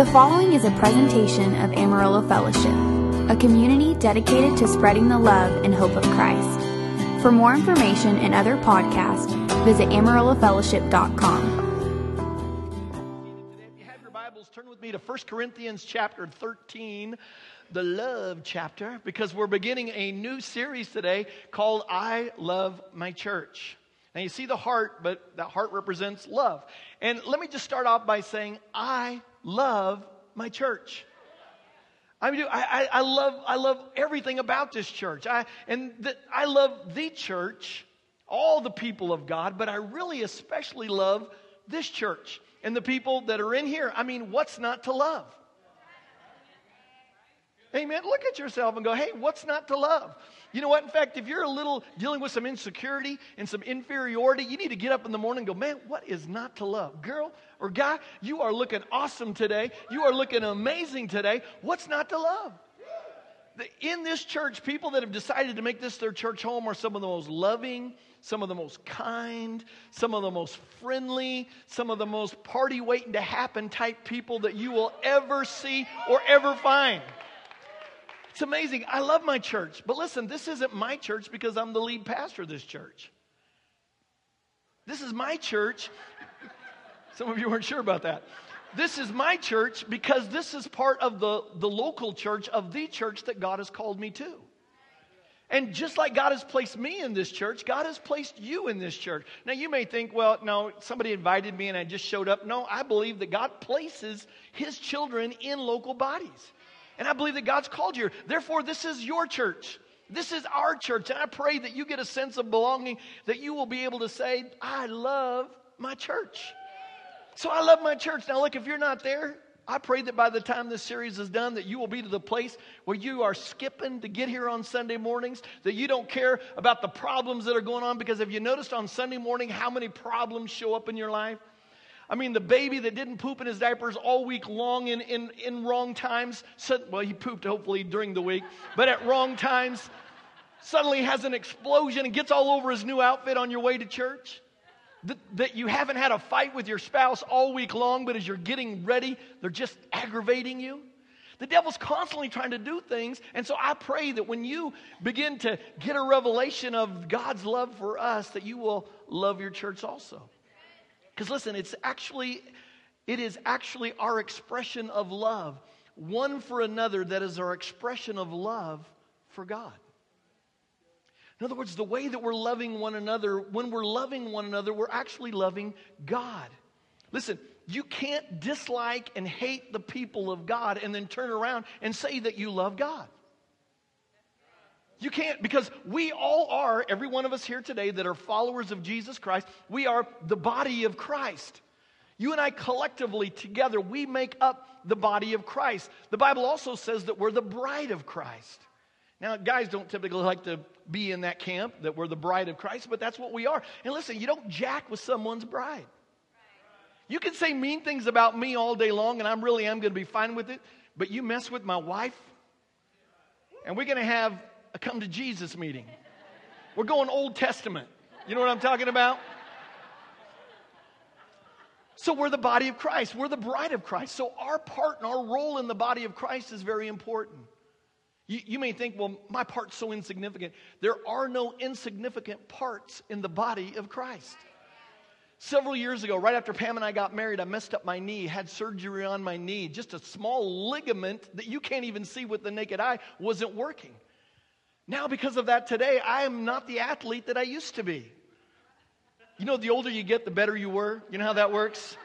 The following is a presentation of Amarillo Fellowship, a community dedicated to spreading the love and hope of Christ. For more information and other podcasts, visit amarillofellowship.com. If you have your Bibles, turn with me to 1 Corinthians chapter 13, the love chapter, because we're beginning a new series today called I Love My Church. Now, you see the heart, but that heart represents love. And let me just start off by saying, I love my church. I mean, I, I, love, I love everything about this church. I, and the, I love the church, all the people of God, but I really especially love this church and the people that are in here. I mean, what's not to love? Amen. Look at yourself and go, hey, what's not to love? You know what? In fact, if you're a little dealing with some insecurity and some inferiority, you need to get up in the morning and go, man, what is not to love? Girl or guy, you are looking awesome today. You are looking amazing today. What's not to love? In this church, people that have decided to make this their church home are some of the most loving, some of the most kind, some of the most friendly, some of the most party waiting to happen type people that you will ever see or ever find. It's amazing. I love my church. But listen, this isn't my church because I'm the lead pastor of this church. This is my church. Some of you weren't sure about that. This is my church because this is part of the, the local church of the church that God has called me to. And just like God has placed me in this church, God has placed you in this church. Now, you may think, well, no, somebody invited me and I just showed up. No, I believe that God places his children in local bodies. And I believe that God's called you. Therefore, this is your church. This is our church. And I pray that you get a sense of belonging, that you will be able to say, I love my church. So I love my church. Now, look, if you're not there, I pray that by the time this series is done, that you will be to the place where you are skipping to get here on Sunday mornings, that you don't care about the problems that are going on. Because have you noticed on Sunday morning how many problems show up in your life? I mean, the baby that didn't poop in his diapers all week long in, in, in wrong times, well, he pooped hopefully during the week, but at wrong times, suddenly has an explosion and gets all over his new outfit on your way to church. That, that you haven't had a fight with your spouse all week long, but as you're getting ready, they're just aggravating you. The devil's constantly trying to do things. And so I pray that when you begin to get a revelation of God's love for us, that you will love your church also. Because listen, it's actually, it is actually our expression of love, one for another, that is our expression of love for God. In other words, the way that we're loving one another, when we're loving one another, we're actually loving God. Listen, you can't dislike and hate the people of God and then turn around and say that you love God. You can't, because we all are, every one of us here today that are followers of Jesus Christ, we are the body of Christ. You and I collectively together, we make up the body of Christ. The Bible also says that we're the bride of Christ. Now, guys don't typically like to be in that camp that we're the bride of Christ, but that's what we are. And listen, you don't jack with someone's bride. You can say mean things about me all day long, and I really am going to be fine with it, but you mess with my wife, and we're going to have a come to Jesus meeting. We're going Old Testament. You know what I'm talking about? So we're the body of Christ. We're the bride of Christ. So our part and our role in the body of Christ is very important. You, you, may think, well, my part's so insignificant. There are no insignificant parts in the body of Christ. Several years ago, right after Pam and I got married, I messed up my knee, had surgery on my knee. Just a small ligament that you can't even see with the naked eye wasn't working. Now, because of that today, I am not the athlete that I used to be. You know, the older you get, the better you were. You know how that works?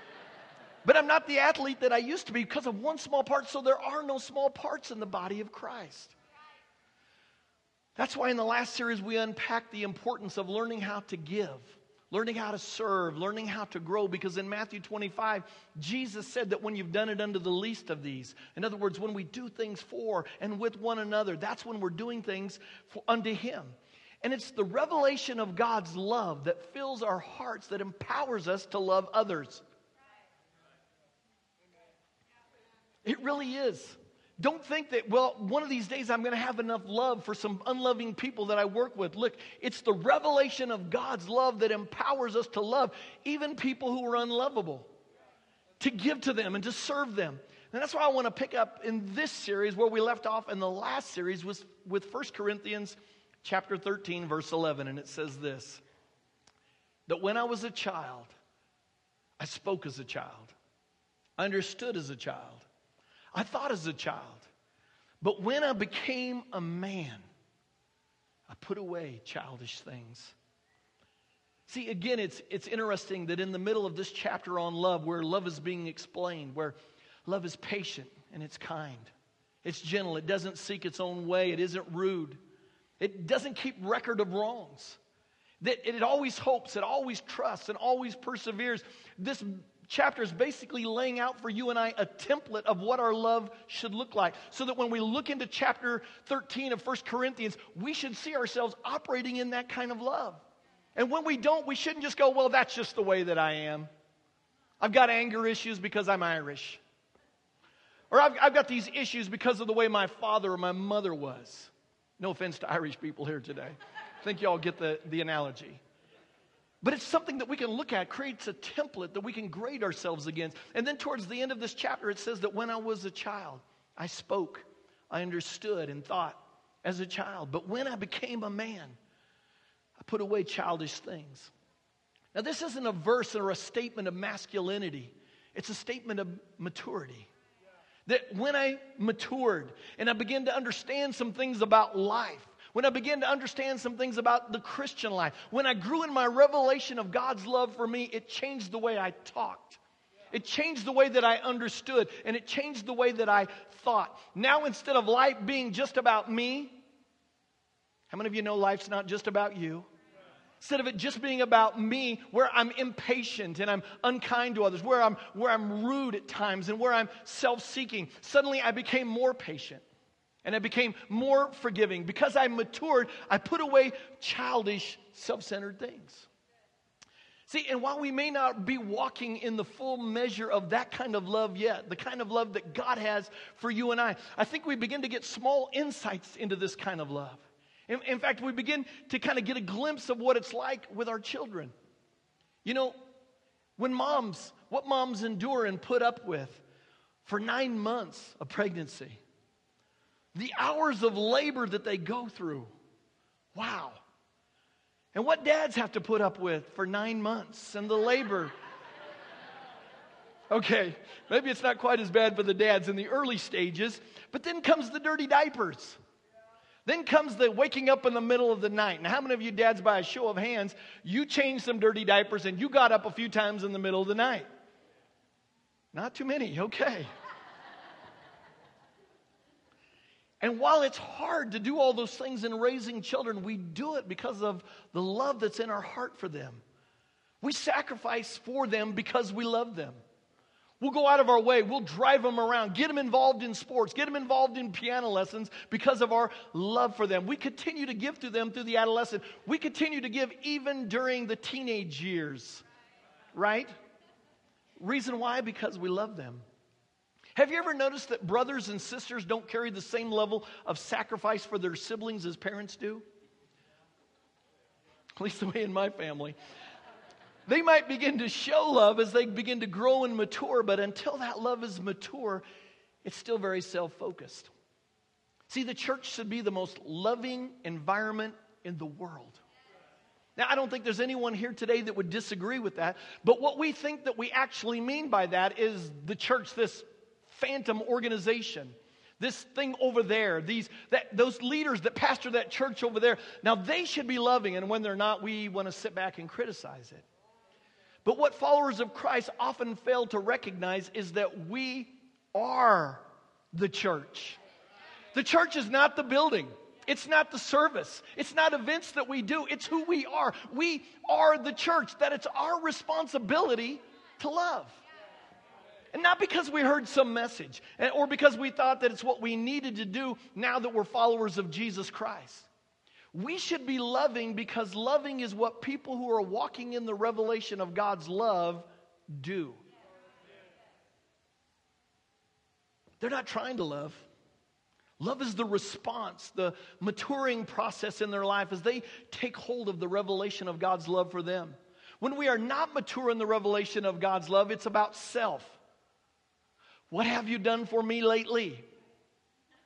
But I'm not the athlete that I used to be because of one small part. So there are no small parts in the body of Christ. That's why in the last series we unpacked the importance of learning how to give learning how to serve, learning how to grow. Because in Matthew 25, Jesus said that when you've done it unto the least of these, in other words, when we do things for and with one another, that's when we're doing things for, unto Him. And it's the revelation of God's love that fills our hearts, that empowers us to love others. It really is. Don't think that, well, one of these days I'm going to have enough love for some unloving people that I work with. Look, it's the revelation of God's love that empowers us to love even people who are unlovable, to give to them and to serve them. And that's why I want to pick up in this series where we left off in the last series was with 1 Corinthians chapter 13 verse 11 and it says this that when I was a child I spoke as a child. I understood as a child. I thought as a child. But when I became a man, I put away childish things. See, again, it's, it's interesting that in the middle of this chapter on love, where love is being explained, where love is patient and it's kind, it's gentle, it doesn't seek its own way, it isn't rude, it doesn't keep record of wrongs. That it always hopes, it always trusts, and always perseveres. This chapter is basically laying out for you and I a template of what our love should look like. So that when we look into chapter 13 of 1 Corinthians, we should see ourselves operating in that kind of love. And when we don't, we shouldn't just go, well, that's just the way that I am. I've got anger issues because I'm Irish. Or I've, I've got these issues because of the way my father or my mother was. No offense to Irish people here today. I think y'all get the, the analogy. But it's something that we can look at, creates a template that we can grade ourselves against. And then towards the end of this chapter, it says that when I was a child, I spoke, I understood, and thought as a child. But when I became a man, I put away childish things. Now, this isn't a verse or a statement of masculinity, it's a statement of maturity. That when I matured and I began to understand some things about life, when I began to understand some things about the Christian life, when I grew in my revelation of God's love for me, it changed the way I talked. It changed the way that I understood, and it changed the way that I thought. Now, instead of life being just about me, how many of you know life's not just about you? Instead of it just being about me, where I'm impatient and I'm unkind to others, where I'm, where I'm rude at times and where I'm self seeking, suddenly I became more patient and I became more forgiving. Because I matured, I put away childish, self centered things. See, and while we may not be walking in the full measure of that kind of love yet, the kind of love that God has for you and I, I think we begin to get small insights into this kind of love. In, in fact, we begin to kind of get a glimpse of what it's like with our children. You know, when moms, what moms endure and put up with for nine months of pregnancy, the hours of labor that they go through. Wow. And what dads have to put up with for nine months and the labor. Okay, maybe it's not quite as bad for the dads in the early stages, but then comes the dirty diapers. Then comes the waking up in the middle of the night. Now, how many of you dads, by a show of hands, you changed some dirty diapers and you got up a few times in the middle of the night? Not too many, okay. And while it's hard to do all those things in raising children, we do it because of the love that's in our heart for them. We sacrifice for them because we love them. We'll go out of our way. We'll drive them around, get them involved in sports, get them involved in piano lessons because of our love for them. We continue to give to them through the adolescent. We continue to give even during the teenage years, right? Reason why? Because we love them. Have you ever noticed that brothers and sisters don't carry the same level of sacrifice for their siblings as parents do? At least the way in my family. They might begin to show love as they begin to grow and mature, but until that love is mature, it's still very self focused. See, the church should be the most loving environment in the world. Now, I don't think there's anyone here today that would disagree with that, but what we think that we actually mean by that is the church, this phantom organization this thing over there, these, that, those leaders that pastor that church over there, now they should be loving, and when they're not, we want to sit back and criticize it. But what followers of Christ often fail to recognize is that we are the church. The church is not the building. It's not the service. It's not events that we do. It's who we are. We are the church, that it's our responsibility to love. And not because we heard some message eh, or because we thought that it's what we needed to do now that we're followers of Jesus Christ. We should be loving because loving is what people who are walking in the revelation of God's love do. They're not trying to love. Love is the response, the maturing process in their life as they take hold of the revelation of God's love for them. When we are not mature in the revelation of God's love, it's about self. What have you done for me lately?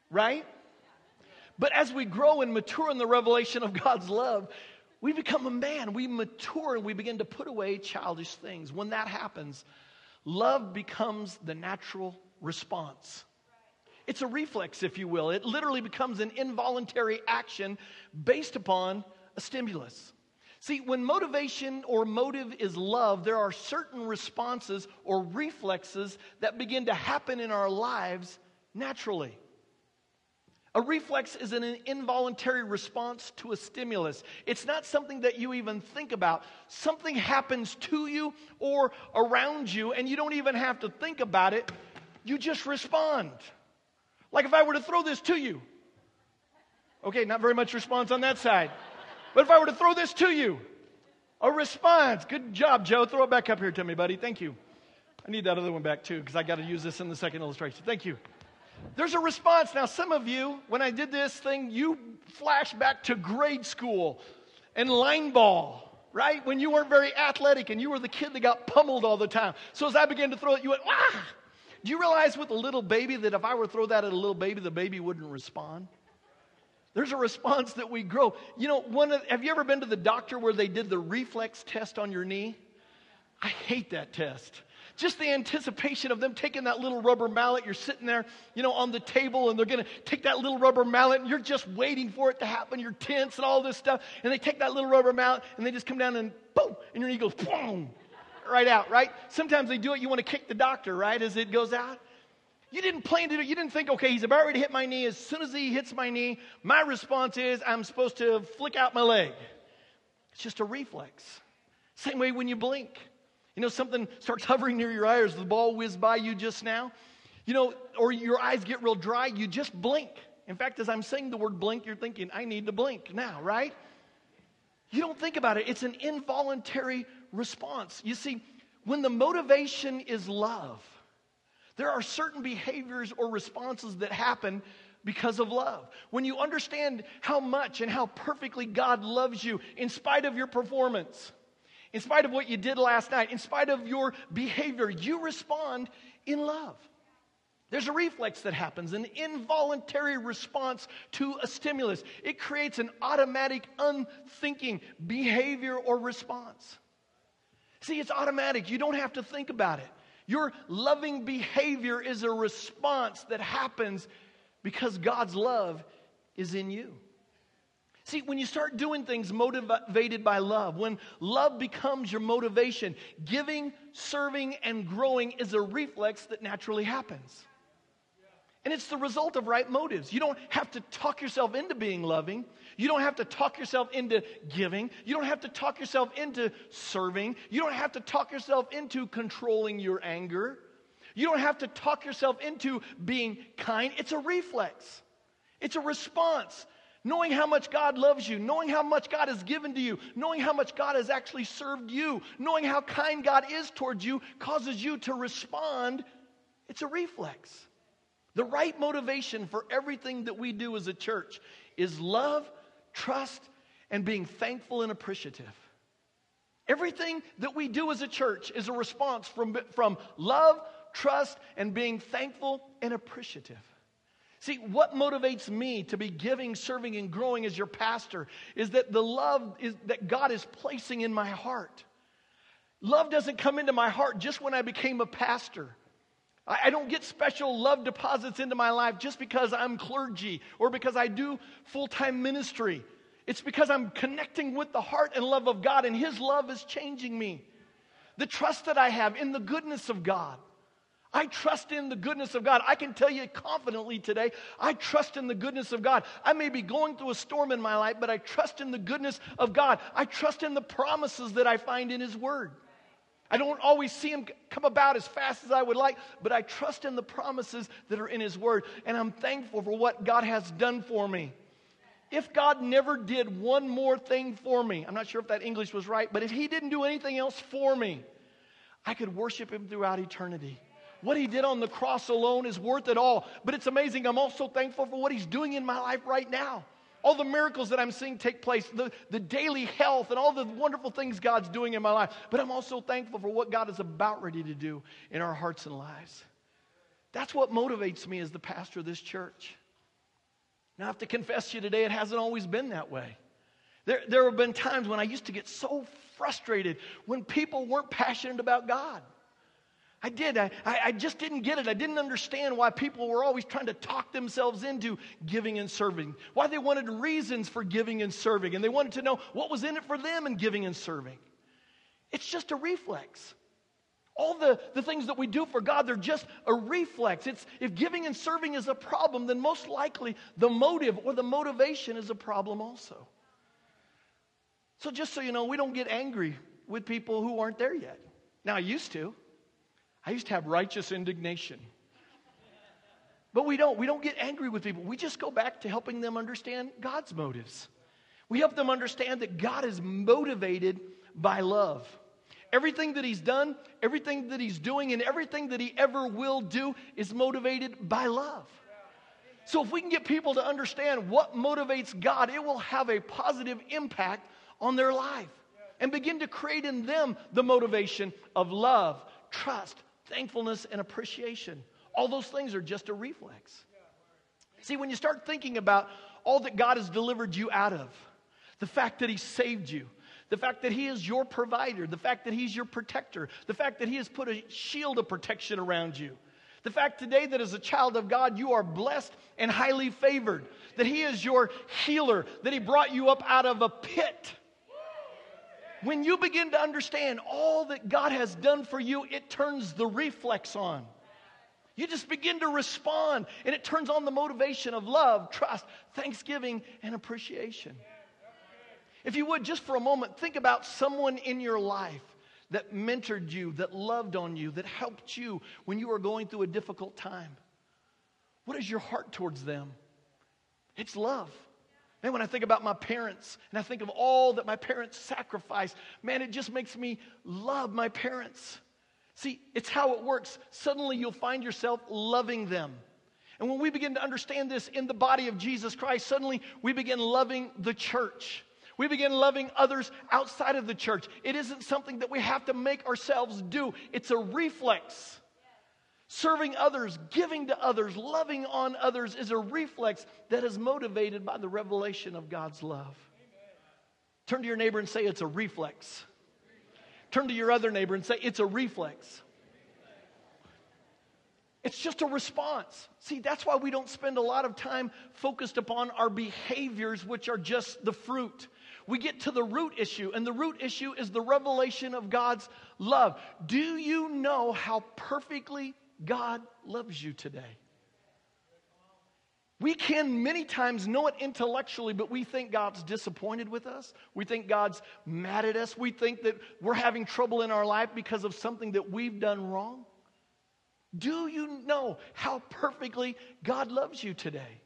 Right? But as we grow and mature in the revelation of God's love, we become a man. We mature and we begin to put away childish things. When that happens, love becomes the natural response. It's a reflex, if you will. It literally becomes an involuntary action based upon a stimulus. See, when motivation or motive is love, there are certain responses or reflexes that begin to happen in our lives naturally. A reflex is an involuntary response to a stimulus. It's not something that you even think about. Something happens to you or around you, and you don't even have to think about it. You just respond. Like if I were to throw this to you. Okay, not very much response on that side. But if I were to throw this to you, a response. Good job, Joe. Throw it back up here to me, buddy. Thank you. I need that other one back too, because I got to use this in the second illustration. Thank you. There's a response. Now, some of you, when I did this thing, you flash back to grade school and line ball, right? When you weren't very athletic and you were the kid that got pummeled all the time. So as I began to throw it, you went, ah! Do you realize with a little baby that if I were to throw that at a little baby, the baby wouldn't respond? There's a response that we grow. You know, one of, have you ever been to the doctor where they did the reflex test on your knee? I hate that test just the anticipation of them taking that little rubber mallet. You're sitting there, you know, on the table, and they're to take that little rubber mallet, and you're just waiting for it to happen. You're tense and all this stuff. And they take that little rubber mallet, and they just come down and boom, and your knee goes boom, right out, right? Sometimes they do it, you want to kick the doctor, right, as it goes out. You didn't plan to do it. You didn't think, okay, he's about ready to hit my knee. As soon as he hits my knee, my response is I'm supposed to flick out my leg. It's just a reflex. Same way when you blink. You know, something starts hovering near your eyes. the ball whizzed by you just now. You know, or your eyes get real dry, you just blink. In fact, as I'm saying the word blink, you're thinking, I need to blink now, right? You don't think about it. It's an involuntary response. You see, when the motivation is love, there are certain behaviors or responses that happen because of love. When you understand how much and how perfectly God loves you in spite of your performance, in spite of what you did last night, in spite of your behavior, you respond in love. There's a reflex that happens, an involuntary response to a stimulus. It creates an automatic, unthinking behavior or response. See, it's automatic. You don't have to think about it. Your loving behavior is a response that happens because God's love is in you. See, when you start doing things motivated by love, when love becomes your motivation, giving, serving, and growing is a reflex that naturally happens. And it's the result of right motives. You don't have to talk yourself into being loving. You don't have to talk yourself into giving. You don't have to talk yourself into serving. You don't have to talk yourself into controlling your anger. You don't have to talk yourself into being kind. It's a reflex, it's a response Knowing how much God loves you, knowing how much God has given to you, knowing how much God has actually served you, knowing how kind God is towards you causes you to respond. It's a reflex. The right motivation for everything that we do as a church is love, trust, and being thankful and appreciative. Everything that we do as a church is a response from, from love, trust, and being thankful and appreciative. See, what motivates me to be giving, serving, and growing as your pastor is that the love is, that God is placing in my heart. Love doesn't come into my heart just when I became a pastor. I, I don't get special love deposits into my life just because I'm clergy or because I do full time ministry. It's because I'm connecting with the heart and love of God, and His love is changing me. The trust that I have in the goodness of God. I trust in the goodness of God. I can tell you confidently today, I trust in the goodness of God. I may be going through a storm in my life, but I trust in the goodness of God. I trust in the promises that I find in His Word. I don't always see Him come about as fast as I would like, but I trust in the promises that are in His Word, and I'm thankful for what God has done for me. If God never did one more thing for me, I'm not sure if that English was right, but if He didn't do anything else for me, I could worship Him throughout eternity. What he did on the cross alone is worth it all. But it's amazing. I'm also thankful for what he's doing in my life right now. All the miracles that I'm seeing take place, the, the daily health, and all the wonderful things God's doing in my life. But I'm also thankful for what God is about ready to do in our hearts and lives. That's what motivates me as the pastor of this church. Now, I have to confess to you today, it hasn't always been that way. There, there have been times when I used to get so frustrated when people weren't passionate about God. I did. I, I just didn't get it. I didn't understand why people were always trying to talk themselves into giving and serving, why they wanted reasons for giving and serving, and they wanted to know what was in it for them in giving and serving. It's just a reflex. All the, the things that we do for God, they're just a reflex. It's, if giving and serving is a problem, then most likely the motive or the motivation is a problem also. So, just so you know, we don't get angry with people who aren't there yet. Now, I used to. I used to have righteous indignation. But we don't. We don't get angry with people. We just go back to helping them understand God's motives. We help them understand that God is motivated by love. Everything that He's done, everything that He's doing, and everything that He ever will do is motivated by love. So, if we can get people to understand what motivates God, it will have a positive impact on their life and begin to create in them the motivation of love, trust, thankfulness, and appreciation. All those things are just a reflex. See, when you start thinking about all that God has delivered you out of, the fact that He saved you, the fact that He is your provider, the fact that He's your protector, the fact that He has put a shield of protection around you, the fact today that as a child of God, you are blessed and highly favored, that He is your healer, that He brought you up out of a pit when you begin to understand all that God has done for you, it turns the reflex on. You just begin to respond, and it turns on the motivation of love, trust, thanksgiving, and appreciation. If you would, just for a moment, think about someone in your life that mentored you, that loved on you, that helped you when you were going through a difficult time. What is your heart towards them? It's love. Man, when I think about my parents and I think of all that my parents sacrificed, man, it just makes me love my parents. See, it's how it works. Suddenly you'll find yourself loving them. And when we begin to understand this in the body of Jesus Christ, suddenly we begin loving the church. We begin loving others outside of the church. It isn't something that we have to make ourselves do, it's a reflex. Serving others, giving to others, loving on others is a reflex that is motivated by the revelation of God's love. Turn to your neighbor and say, It's a reflex. Turn to your other neighbor and say, It's a reflex. It's just a response. See, that's why we don't spend a lot of time focused upon our behaviors, which are just the fruit. We get to the root issue, and the root issue is the revelation of God's love. Do you know how perfectly God loves you today. We can many times know it intellectually, but we think God's disappointed with us. We think God's mad at us. We think that we're having trouble in our life because of something that we've done wrong. Do you know how perfectly God loves you today?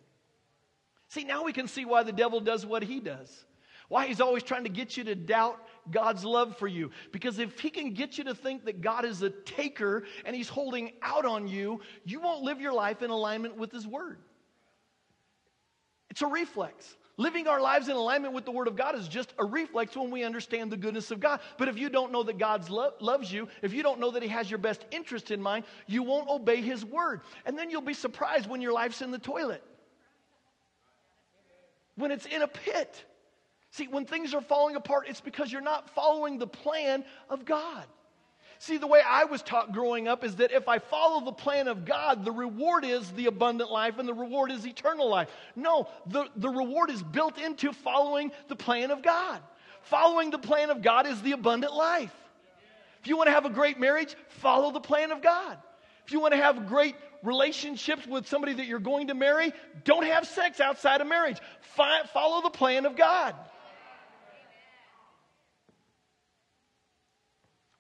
See, now we can see why the devil does what he does. Why he's always trying to get you to doubt God's love for you. Because if he can get you to think that God is a taker and he's holding out on you, you won't live your life in alignment with his word. It's a reflex. Living our lives in alignment with the Word of God is just a reflex when we understand the goodness of God. But if you don't know that God lo- loves you, if you don't know that He has your best interest in mind, you won't obey His Word. And then you'll be surprised when your life's in the toilet, when it's in a pit. See, when things are falling apart, it's because you're not following the plan of God. See, the way I was taught growing up is that if I follow the plan of God, the reward is the abundant life and the reward is eternal life. No, the, the reward is built into following the plan of God. Following the plan of God is the abundant life. If you want to have a great marriage, follow the plan of God. If you want to have great relationships with somebody that you're going to marry, don't have sex outside of marriage. follow the plan of God.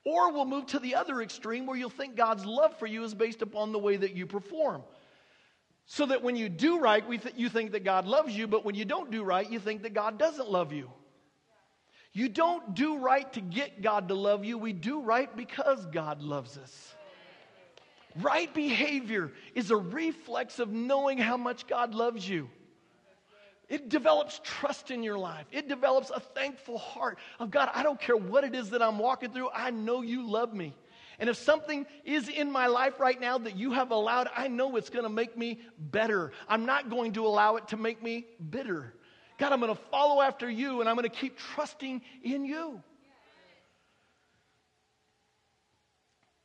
Or we'll move to the other extreme where you'll think God's love for you is based upon the way that you perform. So that when you do right, th- you think that God loves you, but when you don't do right, you think that God doesn't love you. You don't do right to get God to love you. We do right because God loves us. Right behavior is a reflex of knowing how much God loves you. It develops trust in your life. It develops a thankful heart of God. I don't care what it is that I'm walking through, I know you love me. And if something is in my life right now that you have allowed, I know it's going to make me better. I'm not going to allow it to make me bitter. God, I'm going to follow after you and I'm going to keep trusting in you.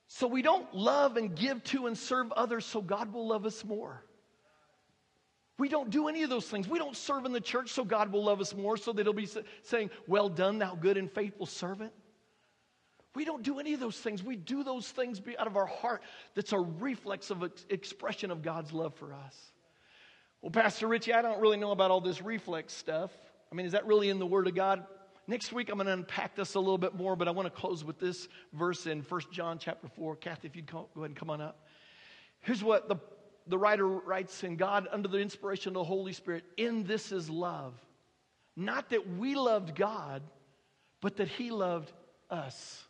So we don't love and give to and serve others so God will love us more. We don't do any of those things. We don't serve in the church so God will love us more, so that He'll be saying, Well done, thou good and faithful servant. We don't do any of those things. We do those things out of our heart that's a reflex of expression of God's love for us. Well, Pastor Richie, I don't really know about all this reflex stuff. I mean, is that really in the Word of God? Next week, I'm going to unpack this a little bit more, but I want to close with this verse in 1 John chapter 4. Kathy, if you'd go ahead and come on up. Here's what the the writer writes in God, under the inspiration of the Holy Spirit, in this is love. Not that we loved God, but that He loved us.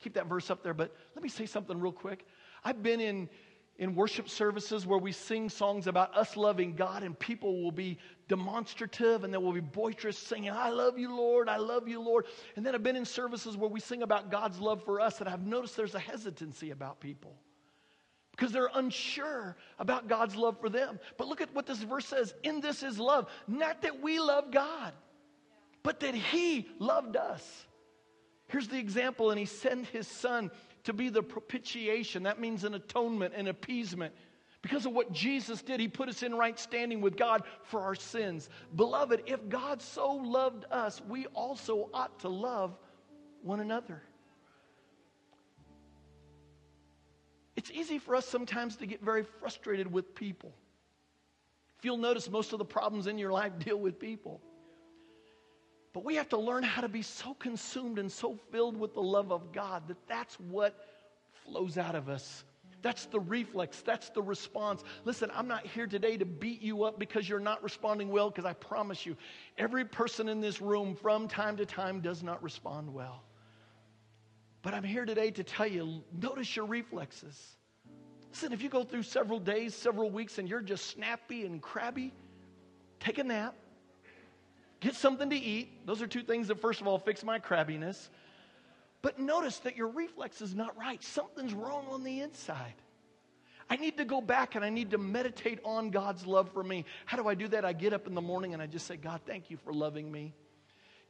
Keep that verse up there, but let me say something real quick. I've been in, in worship services where we sing songs about us loving God, and people will be demonstrative and they will be boisterous, singing, I love you, Lord, I love you, Lord. And then I've been in services where we sing about God's love for us, and I've noticed there's a hesitancy about people because they're unsure about God's love for them. But look at what this verse says In this is love, not that we love God, but that He loved us. Here's the example, and He sent His Son to be the propitiation. That means an atonement, an appeasement. Because of what Jesus did, He put us in right standing with God for our sins. Beloved, if God so loved us, we also ought to love one another. It's easy for us sometimes to get very frustrated with people. If you'll notice, most of the problems in your life deal with people. But we have to learn how to be so consumed and so filled with the love of God that that's what flows out of us. That's the reflex. That's the response. Listen, I'm not here today to beat you up because you're not responding well, because I promise you, every person in this room from time to time does not respond well. But I'm here today to tell you notice your reflexes. Listen, if you go through several days, several weeks, and you're just snappy and crabby, take a nap, get something to eat. Those are two things that, first of all, fix my crabbiness. But notice that your reflex is not right. Something's wrong on the inside. I need to go back and I need to meditate on God's love for me. How do I do that? I get up in the morning and I just say, God, thank you for loving me.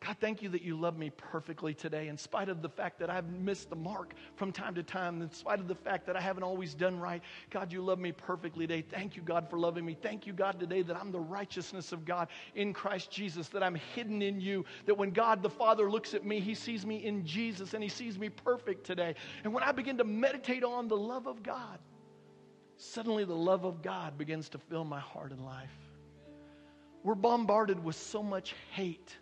God, thank you that you love me perfectly today, in spite of the fact that I've missed the mark from time to time, in spite of the fact that I haven't always done right. God, you love me perfectly today. Thank you, God, for loving me. Thank you, God, today that I'm the righteousness of God in Christ Jesus, that I'm hidden in you, that when God the Father looks at me, he sees me in Jesus and he sees me perfect today. And when I begin to meditate on the love of God, suddenly the love of God begins to fill my heart and life. We're bombarded with so much hate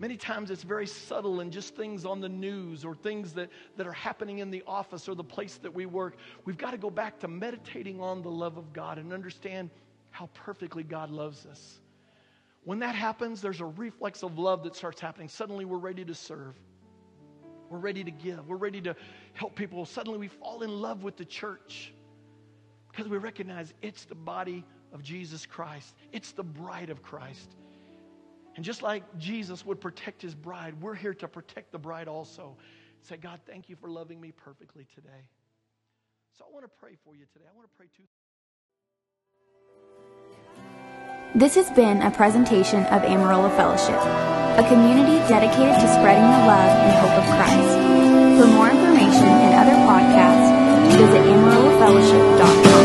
Many times it's very subtle and just things on the news or things that, that are happening in the office or the place that we work. We've got to go back to meditating on the love of God and understand how perfectly God loves us. When that happens, there's a reflex of love that starts happening. Suddenly we're ready to serve. We're ready to give. We're ready to help people. Suddenly we fall in love with the church because we recognize it's the body of Jesus Christ, it's the bride of Christ. And just like Jesus would protect his bride, we're here to protect the bride also. Say, God, thank you for loving me perfectly today. So I want to pray for you today. I want to pray too. This has been a presentation of Amarillo Fellowship, a community dedicated to spreading the love and hope of Christ. For more information and other podcasts, visit amarillofellowship.com.